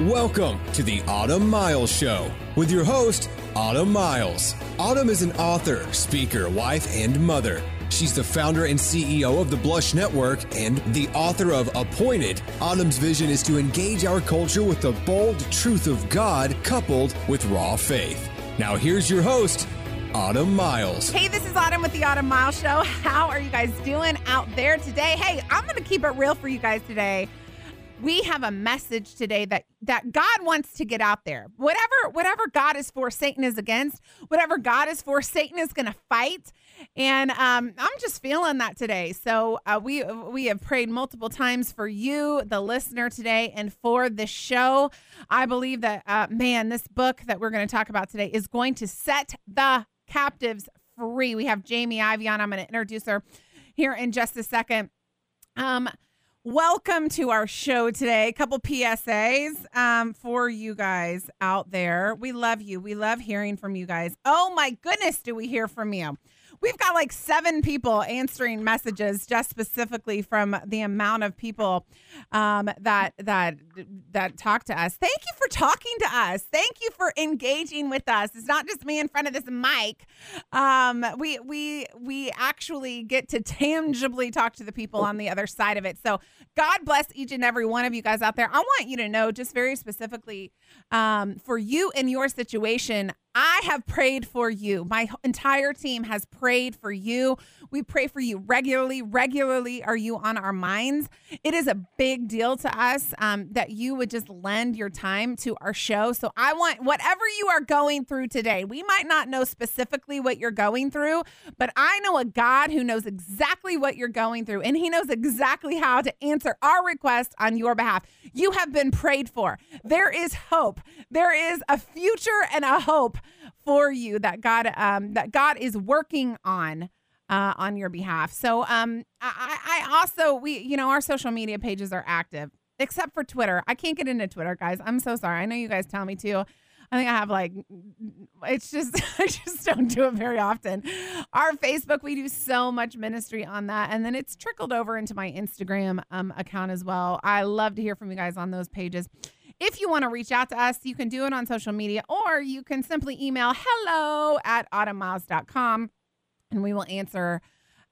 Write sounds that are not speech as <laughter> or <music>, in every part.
Welcome to the Autumn Miles Show with your host, Autumn Miles. Autumn is an author, speaker, wife, and mother. She's the founder and CEO of the Blush Network and the author of Appointed. Autumn's vision is to engage our culture with the bold truth of God coupled with raw faith. Now, here's your host, Autumn Miles. Hey, this is Autumn with the Autumn Miles Show. How are you guys doing out there today? Hey, I'm going to keep it real for you guys today we have a message today that that God wants to get out there. Whatever whatever God is for, Satan is against. Whatever God is for, Satan is going to fight. And um, I'm just feeling that today. So uh, we we have prayed multiple times for you, the listener today, and for the show. I believe that uh, man, this book that we're going to talk about today is going to set the captives free. We have Jamie Ivey on. I'm going to introduce her here in just a second. Um, Welcome to our show today. A couple PSAs um, for you guys out there. We love you. We love hearing from you guys. Oh my goodness, do we hear from you? We've got like seven people answering messages just specifically from the amount of people um, that that that talk to us. Thank you for talking to us. Thank you for engaging with us. It's not just me in front of this mic. Um, we we we actually get to tangibly talk to the people on the other side of it. So God bless each and every one of you guys out there. I want you to know just very specifically um, for you in your situation. I have prayed for you. My entire team has prayed for you. We pray for you regularly. Regularly are you on our minds. It is a big deal to us um, that you would just lend your time to our show. So I want whatever you are going through today, we might not know specifically what you're going through, but I know a God who knows exactly what you're going through and he knows exactly how to answer our request on your behalf. You have been prayed for. There is hope. There is a future and a hope for you that God um, that God is working on uh, on your behalf. So um, I, I also we you know our social media pages are active except for Twitter. I can't get into Twitter, guys. I'm so sorry. I know you guys tell me to. I think I have like it's just <laughs> I just don't do it very often. Our Facebook, we do so much ministry on that, and then it's trickled over into my Instagram um, account as well. I love to hear from you guys on those pages. If you want to reach out to us, you can do it on social media or you can simply email hello at autumnmiles.com and we will answer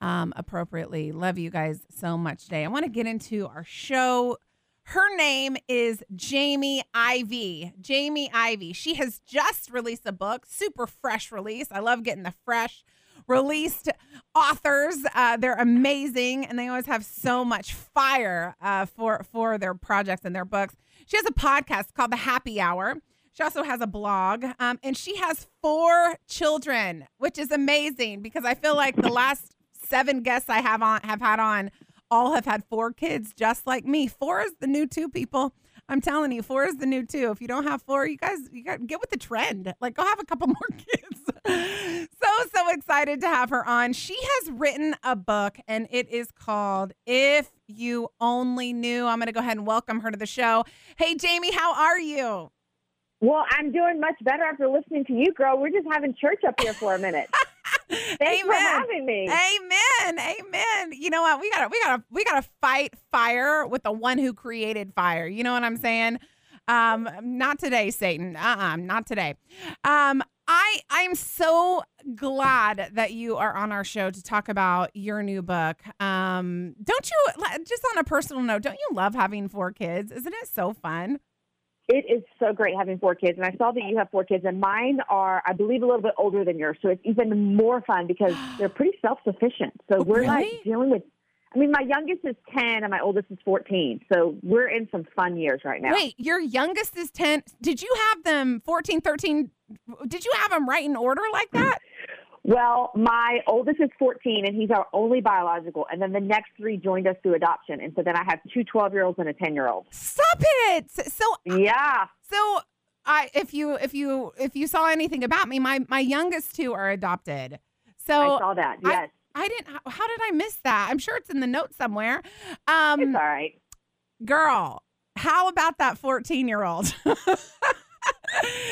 um, appropriately. Love you guys so much today. I want to get into our show. Her name is Jamie Ivey. Jamie Ivey. She has just released a book, super fresh release. I love getting the fresh released authors. Uh, they're amazing, and they always have so much fire uh, for for their projects and their books. She has a podcast called The Happy Hour. She also has a blog, um, and she has four children, which is amazing because I feel like the last seven guests I have on have had on all have had four kids, just like me. Four is the new two, people. I'm telling you, four is the new two. If you don't have four, you guys, you got get with the trend. Like, go have a couple <laughs> more kids. so, so excited to have her on. She has written a book, and it is called "If You Only Knew." I'm going to go ahead and welcome her to the show. Hey, Jamie, how are you? Well, I'm doing much better after listening to you, girl. We're just having church up here for a minute. <laughs> Thanks Amen. for having me. Amen. Amen. You know what? We gotta we gotta we gotta fight fire with the one who created fire. You know what I'm saying? Um, not today, Satan. Uh-uh, not today. Um, I I'm so glad that you are on our show to talk about your new book. Um, don't you just on a personal note, don't you love having four kids? Isn't it so fun? It is so great having four kids. And I saw that you have four kids, and mine are, I believe, a little bit older than yours. So it's even more fun because <gasps> they're pretty self sufficient. So oh, we're really? like dealing with, I mean, my youngest is 10 and my oldest is 14. So we're in some fun years right now. Wait, your youngest is 10. Did you have them 14, 13? Did you have them right in order like that? Well, my oldest is 14, and he's our only biological. And then the next three joined us through adoption. And so then I have two 12 year olds and a 10 year old. Stop it. So, yeah. So, I if you if you if you saw anything about me, my my youngest two are adopted. So I saw that. Yes. I, I didn't. How did I miss that? I'm sure it's in the notes somewhere. Um, it's all right. Girl, how about that 14 year old? <laughs>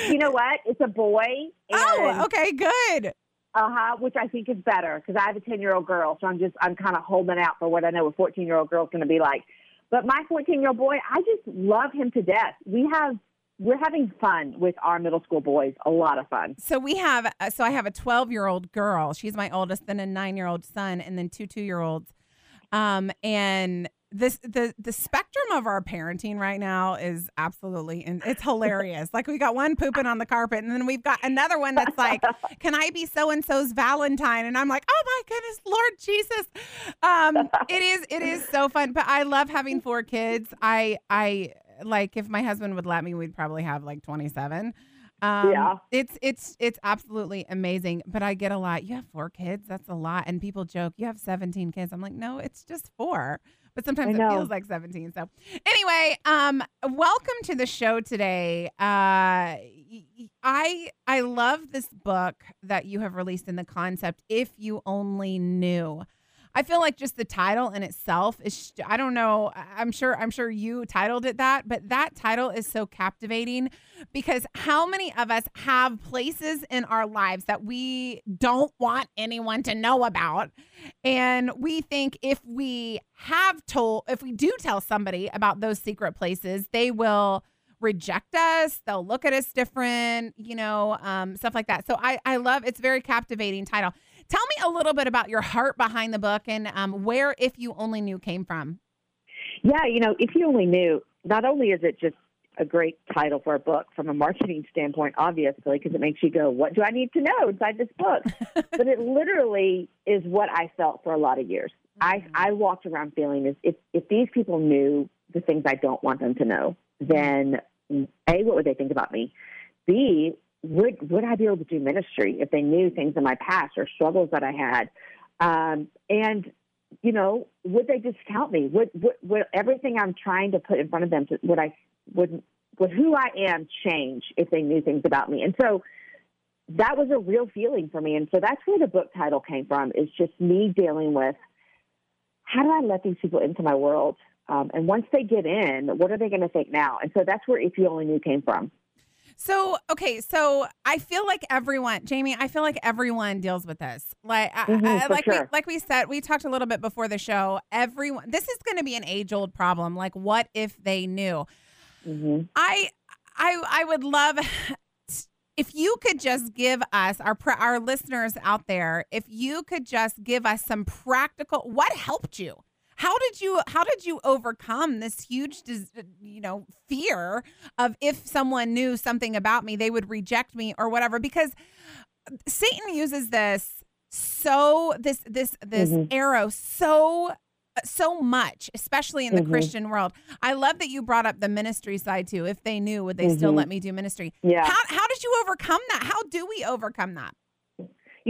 you know what? It's a boy. oh, okay, good. Uh huh. Which I think is better because I have a ten year old girl, so I'm just I'm kind of holding out for what I know a fourteen year old girl is going to be like. But my 14 year old boy, I just love him to death. We have we're having fun with our middle school boys. A lot of fun. So we have, uh, so I have a 12 year old girl. She's my oldest, then a nine year old son, and then two two year olds. Um, and this the the spectrum of our parenting right now is absolutely and it's hilarious. like we got one pooping on the carpet, and then we've got another one that's like, "Can I be so and so's Valentine?" And I'm like, "Oh my goodness, Lord Jesus!" Um, it is it is so fun, but I love having four kids. I I like if my husband would let me, we'd probably have like 27. Um, Yeah. it's it's it's absolutely amazing. But I get a lot. You have four kids. That's a lot. And people joke you have 17 kids. I'm like, no, it's just four. But sometimes it feels like 17. So anyway, um, welcome to the show today. Uh, I I love this book that you have released in the concept. If you only knew. I feel like just the title in itself is I don't know I'm sure I'm sure you titled it that but that title is so captivating because how many of us have places in our lives that we don't want anyone to know about? And we think if we have told if we do tell somebody about those secret places they will reject us they'll look at us different you know um, stuff like that. So I, I love it's very captivating title tell me a little bit about your heart behind the book and um, where if you only knew came from Yeah, you know, if you only knew, not only is it just a great title for a book from a marketing standpoint, obviously, because it makes you go, what do I need to know inside this book? <laughs> but it literally is what I felt for a lot of years. I, I walked around feeling as if, if these people knew the things I don't want them to know, then A, what would they think about me? B, would, would I be able to do ministry if they knew things in my past or struggles that I had? Um, and you know, would they discount me? Would, would, would everything I'm trying to put in front of them, would I, would, would who I am change if they knew things about me? And so that was a real feeling for me. And so that's where the book title came from is just me dealing with how do I let these people into my world? Um, and once they get in, what are they going to think now? And so that's where If You Only Knew came from. So, okay, so I feel like everyone, Jamie, I feel like everyone deals with this. Like, I- Mhm, I, for like we, like we said, we talked a little bit before the show. Everyone, this is going to be an age old problem. Like, what if they knew? hmm I, I, I would love <sighs> if you could just give us our our listeners out there. If you could just give us some practical. What helped you? How did you how did you overcome this huge you know fear of if someone knew something about me they would reject me or whatever because Satan uses this so this this this Mhm. arrow so so much especially in the Mhm. Christian world. I love that you brought up the ministry side too. If they knew would they still Mhm. let me do ministry? Yeah. How how did you overcome that? How do we overcome that?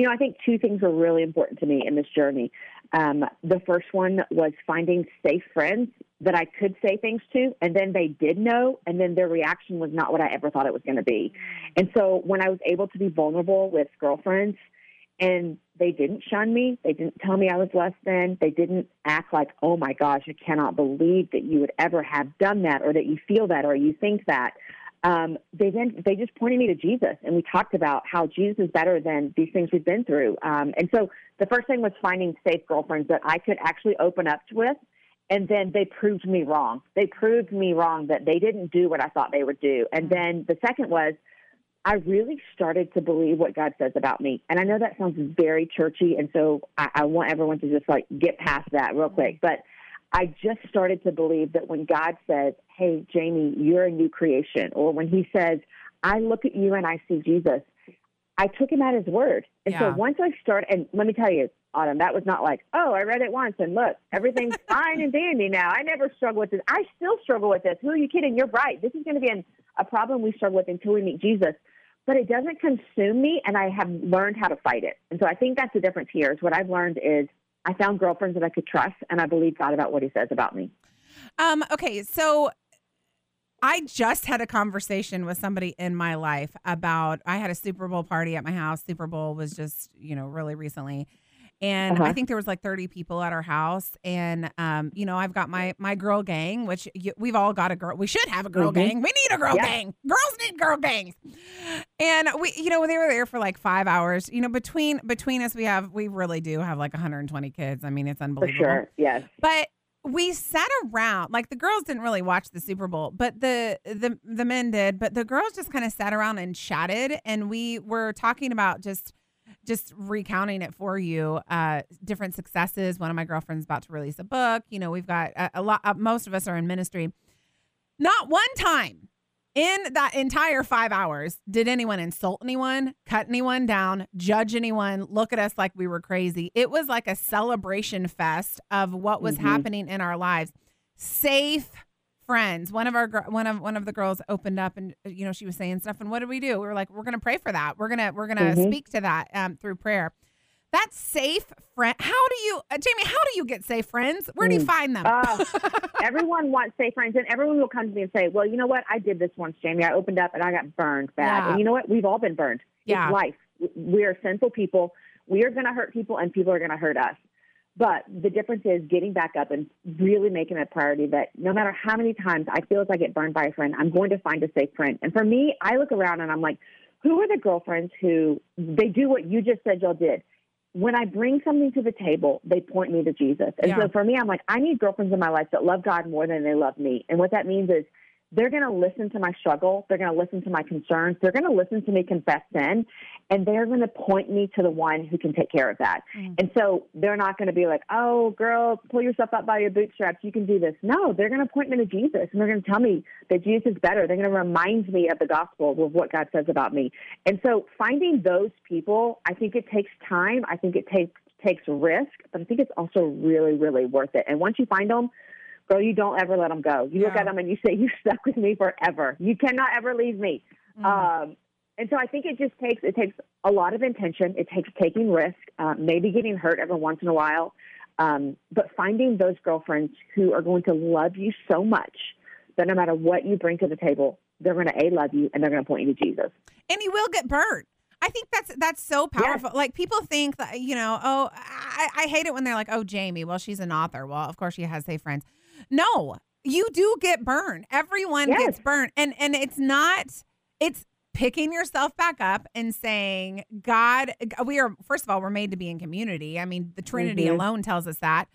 You know, I think two things are really important to me in this journey. Um, the first one was finding safe friends that I could say things to, and then they did know, and then their reaction was not what I ever thought it was going to be. And so when I was able to be vulnerable with girlfriends, and they didn't shun me, they didn't tell me I was less than, they didn't act like, oh my gosh, I cannot believe that you would ever have done that, or that you feel that, or you think that um, they then they just pointed me to Jesus, and we talked about how Jesus is better than these things we've been through. Um, and so the first thing was finding safe girlfriends that I could actually open up with, and then they proved me wrong. They proved me wrong that they didn't do what I thought they would do. And then the second was I really started to believe what God says about me. And I know that sounds very churchy, and so I, I want everyone to just like get past that real quick. But I just started to believe that when God says, Hey, Jamie, you're a new creation, or when He says, I look at you and I see Jesus, I took Him at His word. And Yeah. so once I started, and let me tell you, Autumn, that was not like, oh, I read it once and look, everything's <laughs> fine and dandy now. I never struggle with this. I still struggle with this. Who are you kidding? You're right. This is going to be an, a problem we struggle with until we meet Jesus. But it doesn't consume me, and I have learned how to fight it. And so I think that's the difference here. Is what I've learned is I found girlfriends that I could trust, and I believe God about what He says about me. Um, okay, so I just had a conversation with somebody in my life about I had a Super Bowl party at my house. Super Bowl was just, you know, really recently. And Uh-huh. I think there was like 30 people at our house and um, you know, I've got my my girl gang, which you, we've all got a girl. We should have a girl Mhm. gang. We need a girl Yeah. gang. Girls need girl gangs. And we you know, they were there for like 5 hours. You know, between between us we have we really do have like 120 kids. I mean, it's unbelievable. For sure. Yes. But we sat around like the girls didn't really watch the Super Bowl, but the the the men did. But the girls just kind of sat around and chatted, and we were talking about just just recounting it for you. Uh, different successes. One of my girlfriends about to release a book. You know, we've got a, a lot. Uh, most of us are in ministry. Not one time in that entire five hours did anyone insult anyone, cut anyone down, judge anyone, look at us like we were crazy. It was like a celebration fest of what was Mhm. happening in our lives. Safe friends. One of our one of one of the girls opened up and you know she was saying stuff and what did we do? We were like we're going to pray for that. We're going to we're going to Mhm. speak to that um, through prayer. That's safe friend. How do you uh, Jamie, how do you get safe friends? Where do you Mm. find them? Uh, <laughs> everyone wants safe friends, and everyone will come to me and say, "Well, you know what? I did this once, Jamie. I opened up and I got burned bad. Yeah. And you know what? We've all been burned. Yeah. It's life. We are sinful people. We are going to hurt people, and people are going to hurt us. But the difference is getting back up and really making it a priority that no matter how many times I feel as I get burned by a friend, I'm going to find a safe friend. And for me, I look around and I'm like, who are the girlfriends who they do what you just said y'all did? When I bring something to the table, they point me to Jesus. And Yeah. so for me, I'm like, I need girlfriends in my life that love God more than they love me. And what that means is they're going to listen to my struggle. They're going to listen to my concerns. They're going to listen to me confess sin. And they're going to point me to the one who can take care of that. Mm. And so they're not going to be like, oh, girl, pull yourself up by your bootstraps. You can do this. No, they're going to point me to Jesus and they're going to tell me that Jesus is better. They're going to remind me of the gospel of what God says about me. And so finding those people, I think it takes time. I think it takes takes risk, but I think it's also really, really worth it. And once you find them, girl, you don't ever let them go. You look at them and you say, you stuck with me forever. You cannot ever leave me. Mm. Um, and so I think it just takes it takes a lot of intention. It takes taking risk, uh, maybe getting hurt every once in a while, um, but finding those girlfriends who are going to love you so much that no matter what you bring to the table, they're going to a love you and they're going to point you to Jesus. and you will get burnt. I think that's that's so powerful. Like people think that you know, oh, I, I hate it when they're like, oh, Jamie, well, she's an author. Well, of course she has safe friends. No, you do get burned. Everyone Yes. gets burned, and and it's not. It's picking yourself back up and saying, God, we are first of all, we're made to be in community. I mean, the Trinity Mhm. alone tells us that.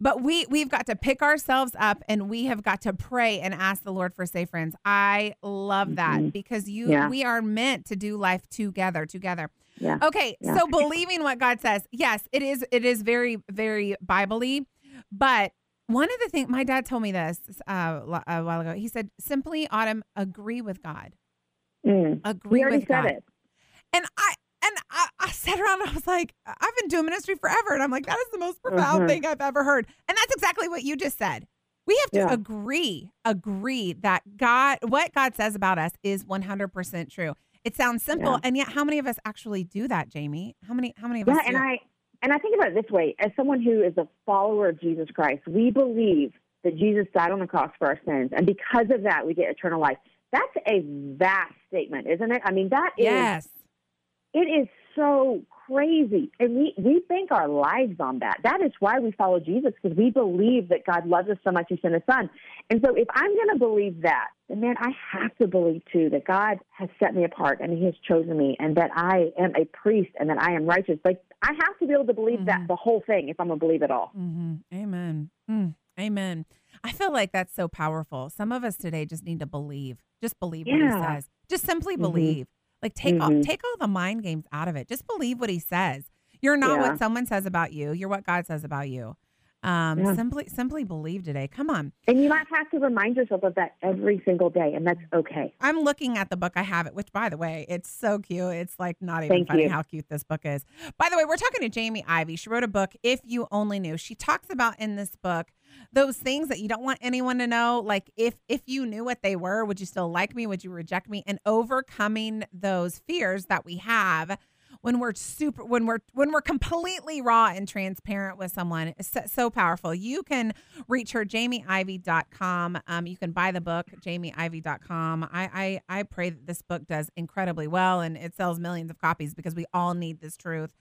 But we we've got to pick ourselves up and we have got to pray and ask the Lord for safe friends. I love that Mhm. because you Yeah. we are meant to do life together together. Yeah. Okay, Yeah. so believing what God says. Yes, it is it is very very biblically, but one of the things my dad told me this uh, a while ago. He said simply autumn agree with God. Mm. Agree We already with said God. it. And I and I, I sat around and I was like, I've been doing ministry forever. And I'm like, that is the most profound Mhm. thing I've ever heard. And that's exactly what you just said. We have to Yeah. agree, agree that God, what God says about us is 100% true. It sounds simple. Yeah. And yet, how many of us actually do that, Jamie? How many, how many of us Yeah, do and? I and I think about it this way: as someone who is a follower of Jesus Christ, we believe that Jesus died on the cross for our sins, and because of that, we get eternal life. That's a vast statement, isn't it? I mean, that is yes. it is so crazy, and we we bank our lives on that. That is why we follow Jesus because we believe that God loves us so much He sent His Son. And so, if I'm going to believe that, then man, I have to believe too that God has set me apart and He has chosen me, and that I am a priest and that I am righteous. Like I have to be able to believe Mhm. that the whole thing if I'm going to believe it all. hmm Amen. Mm, amen. I feel like that's so powerful. Some of us today just need to believe. Just believe what he says. Just simply Mhm. believe. Like take all, Mhm. take all the mind games out of it. Just believe what he says. You're not Yeah. what someone says about you. You're what God says about you. Um, Yeah. simply simply believe today. Come on. And you might have to remind yourself of that every single day, and that's okay. I'm looking at the book. I have it, which by the way, it's so cute. It's like not even Thank funny you. how cute this book is. By the way, we're talking to Jamie Ivey. She wrote a book, If You Only Knew. She talks about in this book those things that you don't want anyone to know. Like if if you knew what they were, would you still like me? Would you reject me? And overcoming those fears that we have when we're super when we're when we're completely raw and transparent with someone it's so, so powerful. You can reach her jamieivey.com um, you can buy the book jamieivey.com I, I i pray that this book does incredibly well and it sells millions of copies because we all need this truth.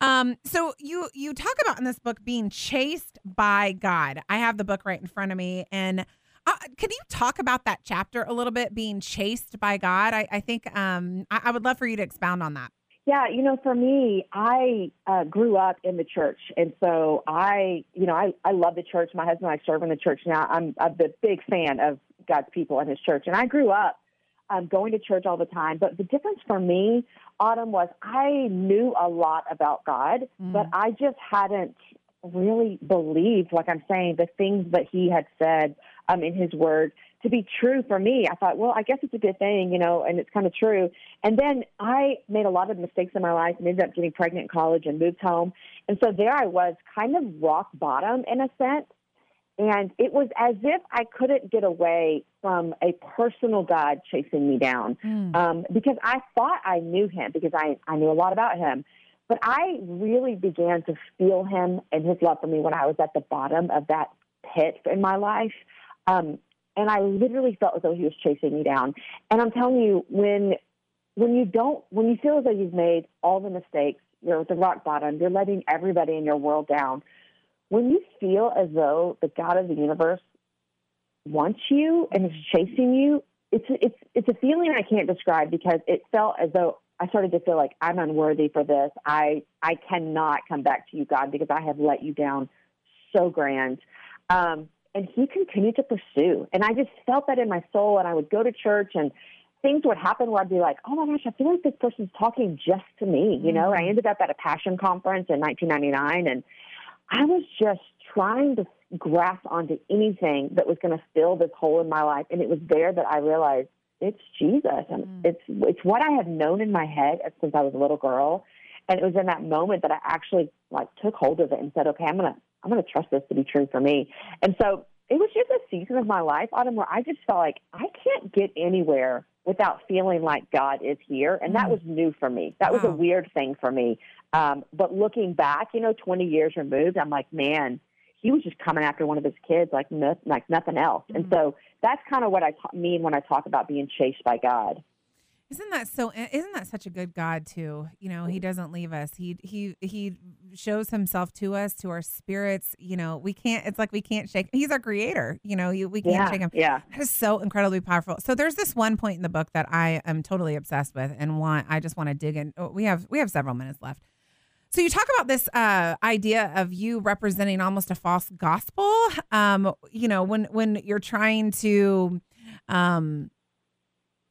Um so you you talk about in this book being chased by god. I have the book right in front of me and uh, could you talk about that chapter a little bit being chased by god? I, I think um I, I would love for you to expound on that Yeah, you know, for me, I uh, grew up in the church, and so I, you know, I I love the church. My husband and I serve in the church now. I'm I'm a big fan of God's people and His church, and I grew up um, going to church all the time. But the difference for me, Autumn, was I knew a lot about God, mm. but I just hadn't really believed, like I'm saying, the things that He had said um, in His Word to be true for me. I thought, well, I guess it's a good thing, you know, and it's kind of true. And then I made a lot of mistakes in my life and ended up getting pregnant in college and moved home. And so there I was, kind of rock bottom in a sense. And it was as if I couldn't get away from a personal God chasing me down mm. um, because I thought I knew him because I, I knew a lot about him. But I really began to feel him and his love for me when I was at the bottom of that pit in my life. Um, and I literally felt as though he was chasing me down. And I'm telling you, when when you don't, when you feel as though you've made all the mistakes, you're at the rock bottom, you're letting everybody in your world down. When you feel as though the God of the universe wants you and is chasing you, it's it's it's a feeling I can't describe because it felt as though I started to feel like I'm unworthy for this. I I cannot come back to you, God, because I have let you down so grand. Um, and he continued to pursue. And I just felt that in my soul. And I would go to church and things would happen where I'd be like, oh my gosh, I feel like this person's talking just to me. You know, mm-hmm. I ended up at a passion conference in 1999 and I was just trying to grasp onto anything that was going to fill this hole in my life. And it was there that I realized it's Jesus. And mm. it's, it's what I had known in my head since I was a little girl. And it was in that moment that I actually like took hold of it and said, okay, I'm to I'm to trust this to be true for me. And so it was just a season of my life, Autumn, where I just felt like I can't get anywhere without feeling like God is here. And that mm. was new for me. That wow. was a weird thing for me. Um, but looking back, you know, 20 years removed, I'm like, man, he was just coming after one of his kids like, no, like nothing else. Mm-hmm. And mm. so that's kind of what I ta- mean when I talk about being chased by God. Isn't that so? Isn't that such a good God too? You know, He doesn't leave us. He He He shows Himself to us, to our spirits. You know, we can't. It's like we can't shake. He's our Creator. You know, we can't yeah, shake Him. Yeah, that is so incredibly powerful. So there's this one point in the book that I am totally obsessed with, and want I just want to dig in. Oh, we have we have several minutes left. So you talk about this uh, idea of you representing almost a false gospel. Um, you know, when when you're trying to um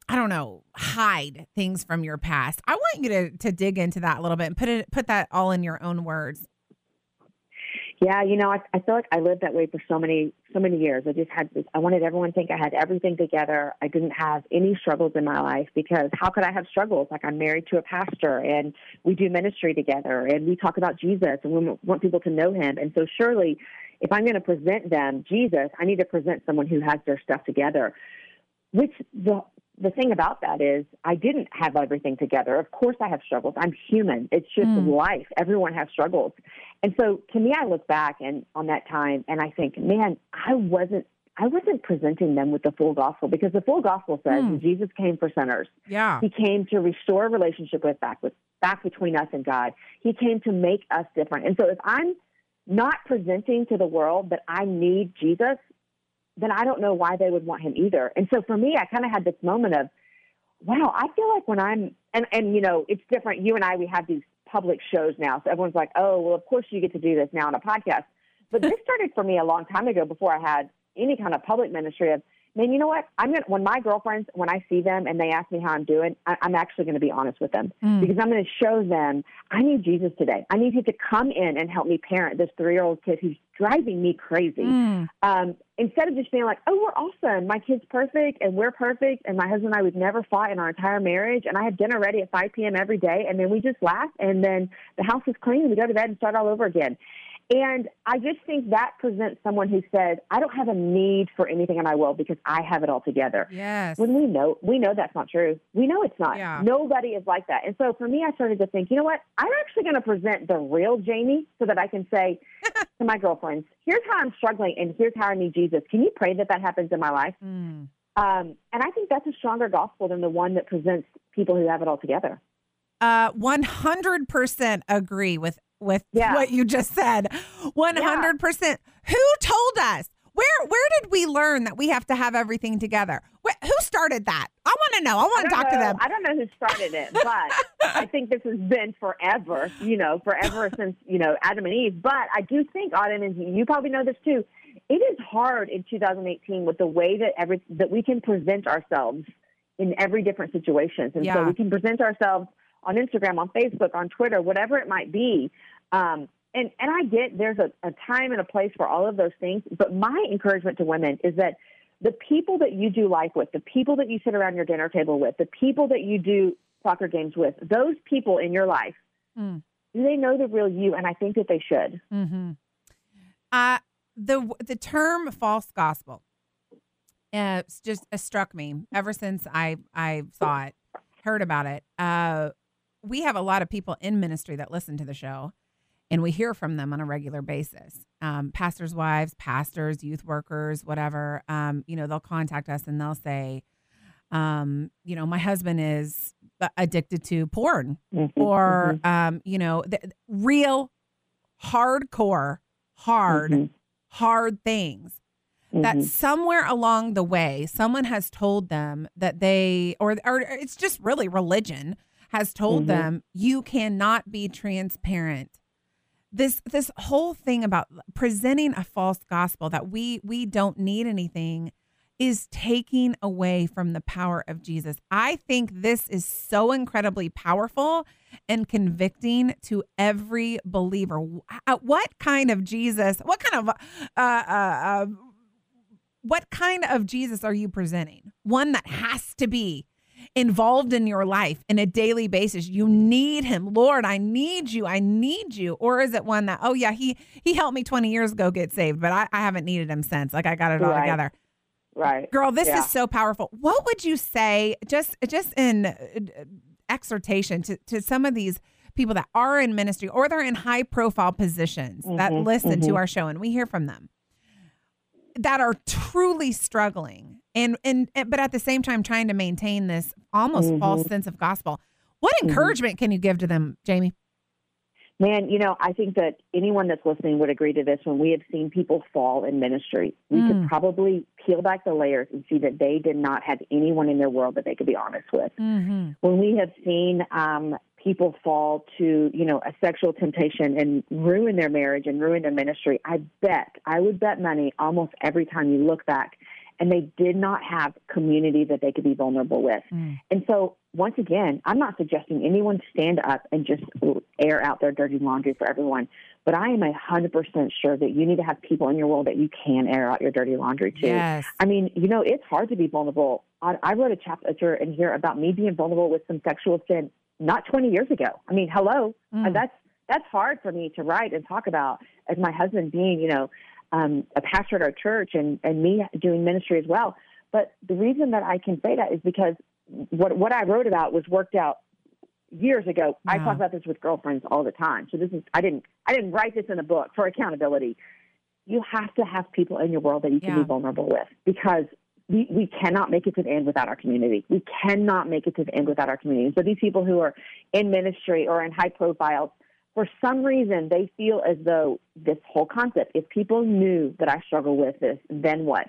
I don't know, hide things from your past. I want you to to dig into that a little bit and put it put that all in your own words. Yeah, you know, I, I feel like I lived that way for so many so many years. I just had I wanted everyone to think I had everything together. I didn't have any struggles in my life because how could I have struggles? Like I'm married to a pastor and we do ministry together and we talk about Jesus and we want people to know him. And so surely if I'm going to present them Jesus, I need to present someone who has their stuff together. Which the the thing about that is I didn't have everything together. Of course I have struggles. I'm human. It's just mm. life. Everyone has struggles. And so to me I look back and on that time and I think, man, I wasn't I wasn't presenting them with the full gospel because the full gospel says mm. Jesus came for sinners. Yeah. He came to restore a relationship with back with back between us and God. He came to make us different. And so if I'm not presenting to the world that I need Jesus, then I don't know why they would want him either. And so for me, I kind of had this moment of, wow, I feel like when I'm, and, and, you know, it's different. You and I, we have these public shows now. So everyone's like, oh, well, of course you get to do this now on a podcast. But this started for me a long time ago before I had any kind of public ministry of, man, you know what? I'm gonna when my girlfriends when I see them and they ask me how I'm doing, I, am actually going to be honest with them mm. because I'm going to show them I need Jesus today. I need you to come in and help me parent this three year old kid who's driving me crazy. Mm. Um, instead of just being like, oh, we're awesome, my kid's perfect and we're perfect, and my husband and I would never fought in our entire marriage, and I have dinner ready at 5 p.m. every day, and then we just laugh, and then the house is clean, and we go to bed and start all over again. And I just think that presents someone who says, I don't have a need for anything in my world because I have it all together. Yes. When we know, we know that's not true. We know it's not. Yeah. Nobody is like that. And so for me, I started to think, you know what? I'm actually going to present the real Jamie so that I can say <laughs> to my girlfriends, here's how I'm struggling and here's how I need Jesus. Can you pray that that happens in my life? Mm. Um, and I think that's a stronger gospel than the one that presents people who have it all together. Uh, 100% agree with with yeah. what you just said. 100%. Yeah. Who told us? Where where did we learn that we have to have everything together? Where, who started that? I want to know. I want to talk know, to them. I don't know who started it, but I <laughs> think this has been forever, you know, forever <laughs> since, you know, Adam and Eve. But I do think, Autumn, and you probably know this too, it is hard in 2018 with the way that every that we can present ourselves in every different situations. And Yeah. so we can present ourselves on Instagram, on Facebook, on Twitter, whatever it might be. Um, and, and I get there's a, a time and a place for all of those things. But my encouragement to women is that the people that you do life with, the people that you sit around your dinner table with, the people that you do soccer games with, those people in your life, Mm. do they know the real you? And I think that they should. Mm-hmm. Uh, the the term false gospel uh, just uh, struck me ever since I I saw it, heard about it. Uh, we have a lot of people in ministry that listen to the show, and we hear from them on a regular basis. Um, pastors' wives, pastors, youth workers, whatever. Um, you know, they'll contact us and they'll say, um, you know, my husband is addicted to porn Mhm, or um, you know, the, real hardcore, hard, mhm, hard things that mhm. somewhere along the way someone has told them that they or or it's just really religion has told Mhm. them you cannot be transparent this this whole thing about presenting a false gospel that we we don't need anything is taking away from the power of Jesus. I think this is so incredibly powerful and convicting to every believer. Uh, What kind of Jesus? What kind of uh, uh, uh, what kind of Jesus are you presenting? One that has to be involved in your life in a daily basis. You need him. Lord, I need you. I need you. Or is it one that, oh yeah, he he helped me 20 years ago get saved, but I, I haven't needed him since. Like I got it all Right. together. Right. Girl, this Yeah. is so powerful. What would you say just just in uh, exhortation to, to some of these people that are in ministry or they're in high profile positions that Mhm, listen to mhm. our show and we hear from them that are truly struggling and and and- but at the same time trying to maintain this almost false Mhm. sense of gospel. What Mhm. encouragement can you give to them, Jamie? Man, you know, I think that anyone that's listening would agree to this. When we have seen people fall in ministry, we Mm. could probably peel back the layers and see that they did not have anyone in their world that they could be honest with. Mm-hmm. When we have seen um, people fall to, you know, a sexual temptation and ruin their marriage and ruin their ministry, I bet, I would bet money almost every time you look back, and they did not have community that they could be vulnerable with. Mm. And so, once again, I'm not suggesting anyone stand up and just air out their dirty laundry for everyone, but I am a 100% sure that you need to have people in your world that you can air out your dirty laundry to. Yes. I mean, you know, it's hard to be vulnerable. I, I wrote a chapter in here about me being vulnerable with some sexual sin not 20 years ago. I mean, hello, Mm. That's that's hard for me to write and talk about as my husband being, you know, um, a pastor at our church and and me doing ministry as well. But the reason that I can say that is because what what I wrote about was worked out years ago. I talk about this with girlfriends all the time. So this is I didn't I didn't write this in a book for accountability. You have to have people in your world that you can Yeah. be vulnerable with because we, we cannot make it to the end without our community. We cannot make it to the end without our community. So these people who are in ministry or in high profiles, for some reason, they feel as though this whole concept, if people knew that I struggle with this, then what?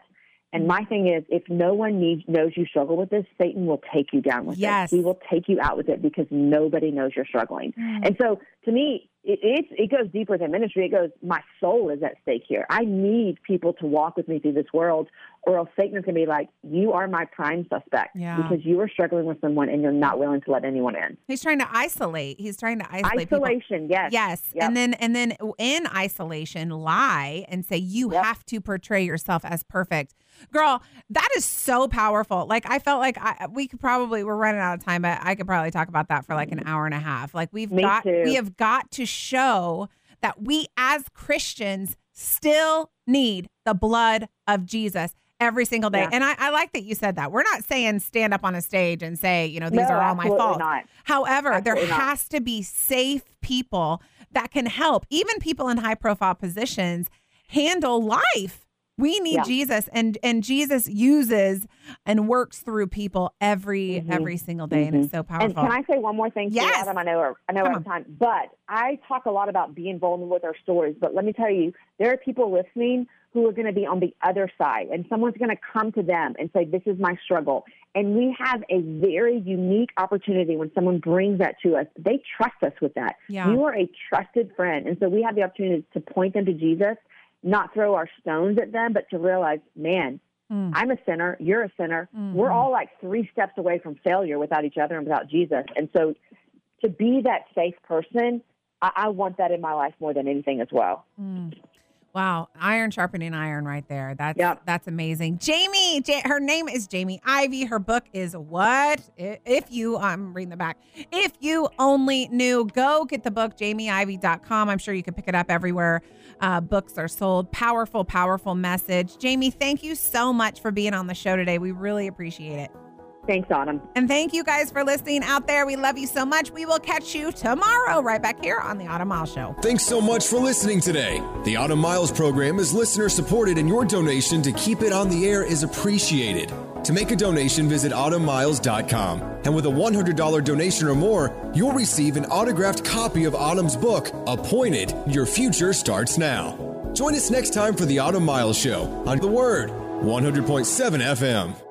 And my thing is, if no one needs, knows you struggle with this, Satan will take you down with Yes. it. He will take you out with it because nobody knows you're struggling. Mm. And so, to me, it, it's, it goes deeper than ministry. It goes, my soul is at stake here. I need people to walk with me through this world, or else Satan is going to be like, you are my prime suspect Yeah. because you are struggling with someone and you're not willing to let anyone in. He's trying to isolate. He's trying to isolate people. Isolation, yes. Yes. Yep. And then and then in isolation lie and say you Yep. have to portray yourself as perfect. Girl, that is so powerful. Like I felt like I we could probably we're running out of time, but I could probably talk about that for like an mm-hmm. hour and a half. Like we've Me got too. we have got to show that we as Christians still need the blood of Jesus every single day. Yeah. And I, I like that you said that. We're not saying stand up on a stage and say, you know, these No, are all my faults. not. However, there Absolutely not. has to be safe people that can help, even people in high profile positions, handle life. We need Yeah. Jesus, and and Jesus uses and works through people every Mhm. every single day, and it's so powerful. And can I say one more thing? Yes. Adam? I know, we're- I know, Come we're time, but I talk a lot about being vulnerable with our stories. But let me tell you, there are people listening who are going to be on the other side, and someone's going to come to them and say, This is my struggle. And we have a very unique opportunity when someone brings that to us. They trust us with that. Yeah. You are a trusted friend. And so we have the opportunity to point them to Jesus, not throw our stones at them, but to realize, man, Mm. I'm a sinner. You're a sinner. We're all like three steps away from failure without each other and without Jesus. And so to be that safe person, I, I want that in my life more than anything as well. Wow, iron sharpening iron right there. That's Yep. that's amazing. Jamie, Ja- her name is Jamie Ivey. Her book is what? If you, I'm reading the back. If you only knew, go get the book, jamieivey.com. I'm sure you can pick it up everywhere uh, books are sold. Powerful, powerful message. Jamie, thank you so much for being on the show today. We really appreciate it. Thanks, Autumn. And thank you guys for listening out there. We love you so much. We will catch you tomorrow right back here on the Autumn Miles Show. Thanks so much for listening today. The Autumn Miles program is listener supported, and your donation to keep it on the air is appreciated. To make a donation, visit autumnmiles.com. And with a $100 donation or more, you'll receive an autographed copy of Autumn's book, Appointed Your Future Starts Now. Join us next time for the Autumn Miles Show on The Word, 100.7 FM.